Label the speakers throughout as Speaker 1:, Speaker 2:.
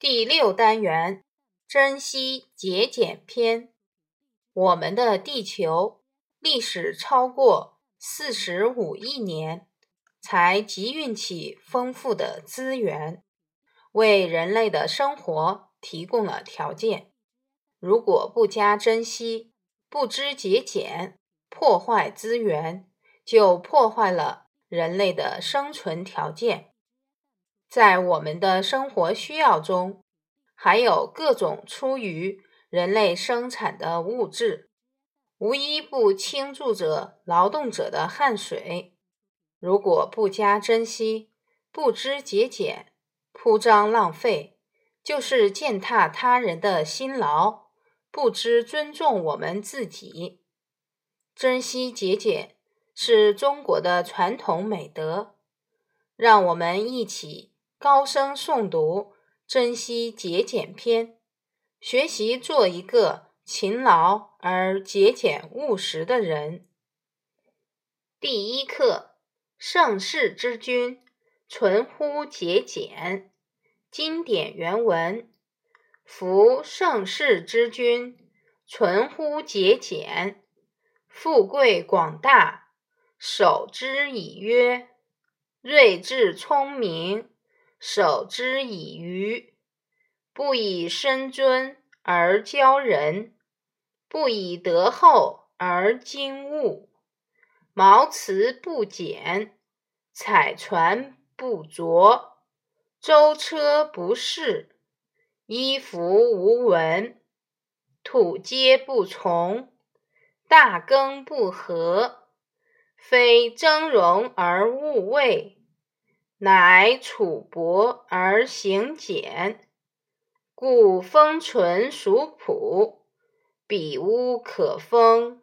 Speaker 1: 第六单元：珍惜节俭篇。我们的地球历史超过四十五亿年，才集运起丰富的资源，为人类的生活提供了条件。如果不加珍惜，不知节俭，破坏资源，就破坏了人类的生存条件。在我们的生活需要中，还有各种出于人类生产的物质，无一不倾注着劳动者的汗水。如果不加珍惜，不知节俭，铺张浪费，就是践踏他人的辛劳。不知尊重我们自己，珍惜节俭是中国的传统美德。让我们一起高声诵读《珍惜节俭篇》，学习做一个勤劳而节俭务实的人。第一课：盛世之君，存乎节俭。经典原文。夫盛世之君，存乎节俭；富贵广大，守之以约；睿智聪明，守之以愚。不以身尊而骄人，不以德厚而矜物。茅茨不减，彩船不着，舟车不适。衣服无纹，土阶不从，大耕不和，非峥嵘而务位，乃楚薄而行俭。故封存属朴，比屋可封。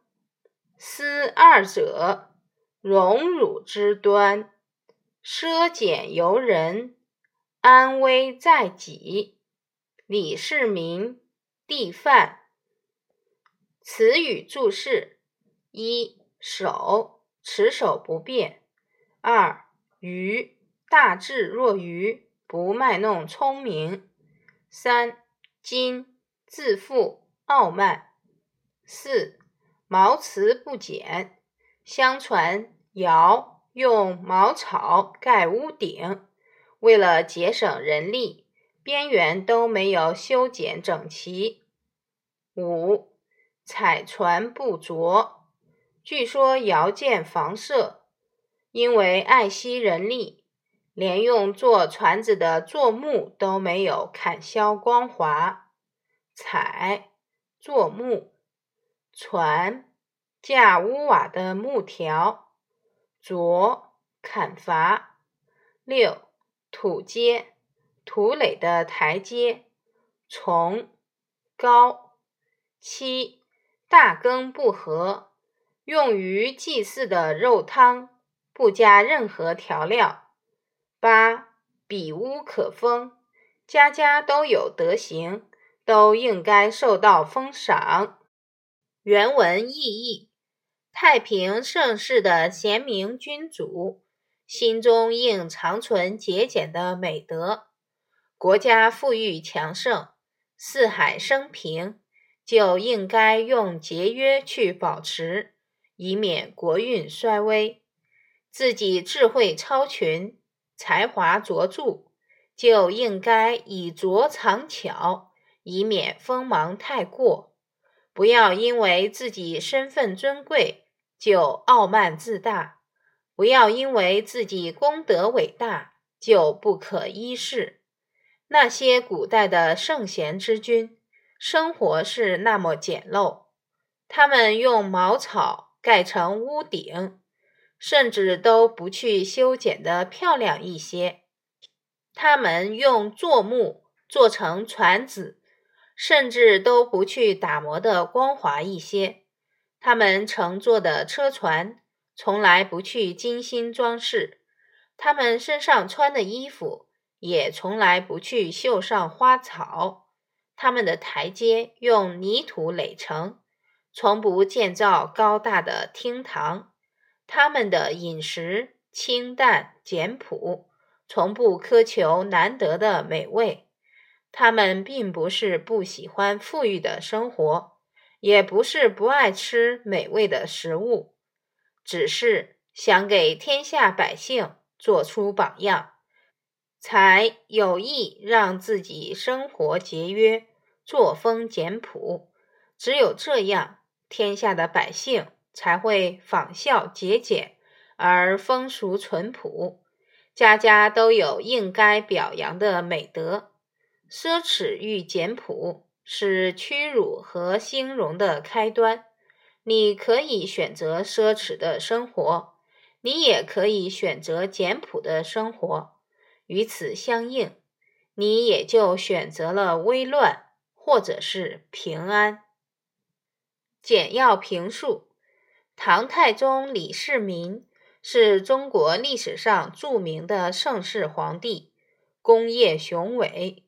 Speaker 1: 思二者，荣辱之端。奢俭由人，安危在己。李世民，帝范。词语注释：一、守，持守不变；二、愚，大智若愚，不卖弄聪明；三、矜，自负，傲慢；四、茅茨不减。相传尧用茅草盖屋顶，为了节省人力。边缘都没有修剪整齐。五彩船不着，据说遥建房舍，因为爱惜人力，连用做船子的柞木都没有砍削光滑。彩柞木，船架屋瓦的木条。着砍伐。六土阶。土垒的台阶，从高。七大羹不合，用于祭祀的肉汤，不加任何调料。八比屋可封，家家都有德行，都应该受到封赏。原文意义：太平盛世的贤明君主，心中应长存节俭的美德。国家富裕强盛，四海升平，就应该用节约去保持，以免国运衰微。自己智慧超群，才华卓著，就应该以拙藏巧，以免锋芒太过。不要因为自己身份尊贵就傲慢自大，不要因为自己功德伟大就不可一世。那些古代的圣贤之君，生活是那么简陋，他们用茅草盖成屋顶，甚至都不去修剪的漂亮一些；他们用柞木做成船子，甚至都不去打磨的光滑一些；他们乘坐的车船，从来不去精心装饰；他们身上穿的衣服。也从来不去绣上花草，他们的台阶用泥土垒成，从不建造高大的厅堂。他们的饮食清淡简朴，从不苛求难得的美味。他们并不是不喜欢富裕的生活，也不是不爱吃美味的食物，只是想给天下百姓做出榜样，才有意让自己生活节约，作风简朴。只有这样，天下的百姓才会仿效节俭，而风俗淳朴，家家都有应该表扬的美德。奢侈与简朴是屈辱和兴荣的开端。你可以选择奢侈的生活，你也可以选择简朴的生活。与此相应，你也就选择了危乱，或者是平安。简要评述：唐太宗李世民是中国历史上著名的盛世皇帝，功业雄伟。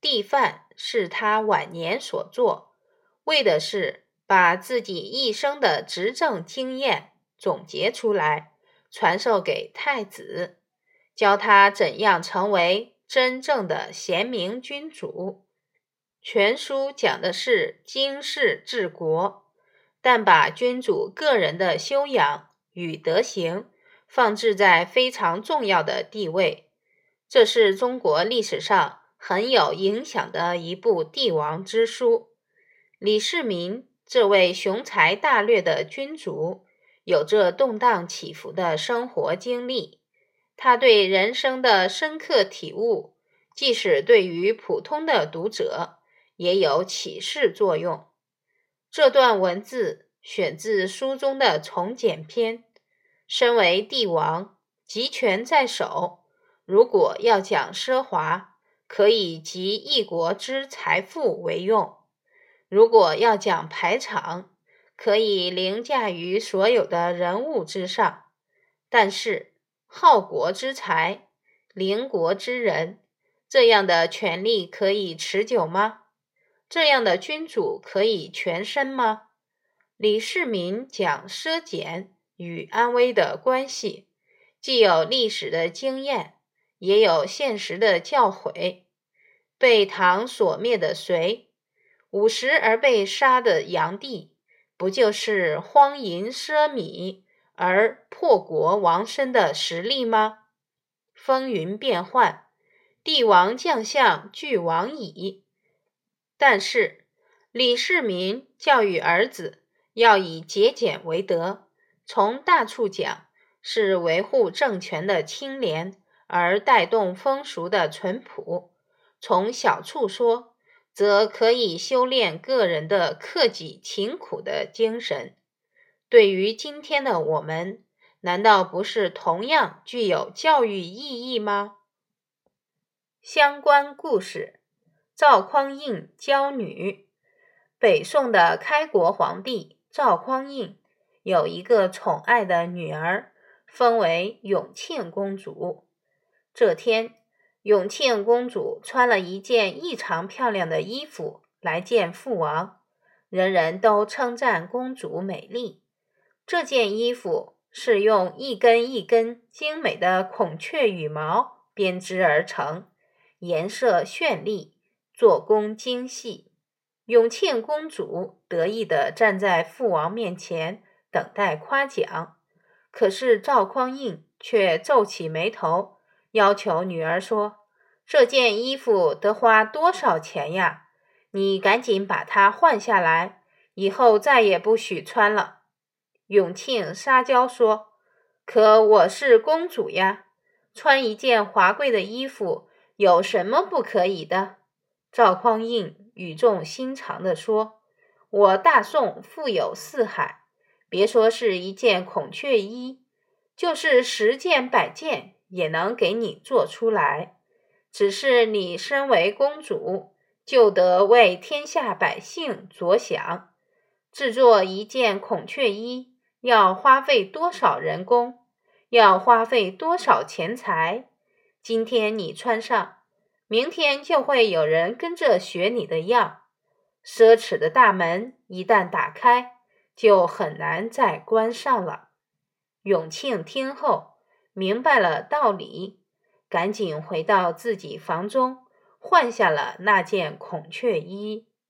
Speaker 1: 帝范是他晚年所作，为的是把自己一生的执政经验总结出来，传授给太子，教他怎样成为真正的贤明君主。全书讲的是经世治国，但把君主个人的修养与德行放置在非常重要的地位。这是中国历史上。很有影响的一部帝王之书。李世民这位雄才大略的君主，有着动荡起伏的生活经历。他对人生的深刻体悟，即使对于普通的读者，也有启示作用。这段文字选自书中的从简篇。身为帝王，集权在手，如果要讲奢华。可以集一国之财富为用。如果要讲排场，可以凌驾于所有的人物之上。但是好国之财，凌国之人，这样的权力可以持久吗？这样的君主可以全身吗？李世民讲奢俭与安危的关系，既有历史的经验。也有现实的教诲。被唐所灭的隋，五十而被杀的炀帝，不就是荒淫奢靡而破国亡身的实例吗？风云变幻，帝王将相俱亡矣。但是李世民教育儿子要以节俭为德，从大处讲是维护政权的清廉。而带动风俗的淳朴，从小处说，则可以修炼个人的克己勤苦的精神。对于今天的我们，难道不是同样具有教育意义吗？相关故事：赵匡胤娇女。北宋的开国皇帝赵匡胤有一个宠爱的女儿，封为永庆公主。这天，永庆公主穿了一件异常漂亮的衣服来见父王，人人都称赞公主美丽。这件衣服是用一根一根精美的孔雀羽毛编织而成，颜色绚丽，做工精细。永庆公主得意地站在父王面前等待夸奖，可是赵匡胤却皱起眉头。要求女儿说：“这件衣服得花多少钱呀？你赶紧把它换下来，以后再也不许穿了。”永庆撒娇说：“可我是公主呀，穿一件华贵的衣服有什么不可以的？”赵匡胤语重心长地说：“我大宋富有四海，别说是一件孔雀衣，就是十件百件。”也能给你做出来，只是你身为公主，就得为天下百姓着想。制作一件孔雀衣要花费多少人工？要花费多少钱财？今天你穿上，明天就会有人跟着学你的样。奢侈的大门一旦打开，就很难再关上了。永庆听后。明白了道理，赶紧回到自己房中，换下了那件孔雀衣。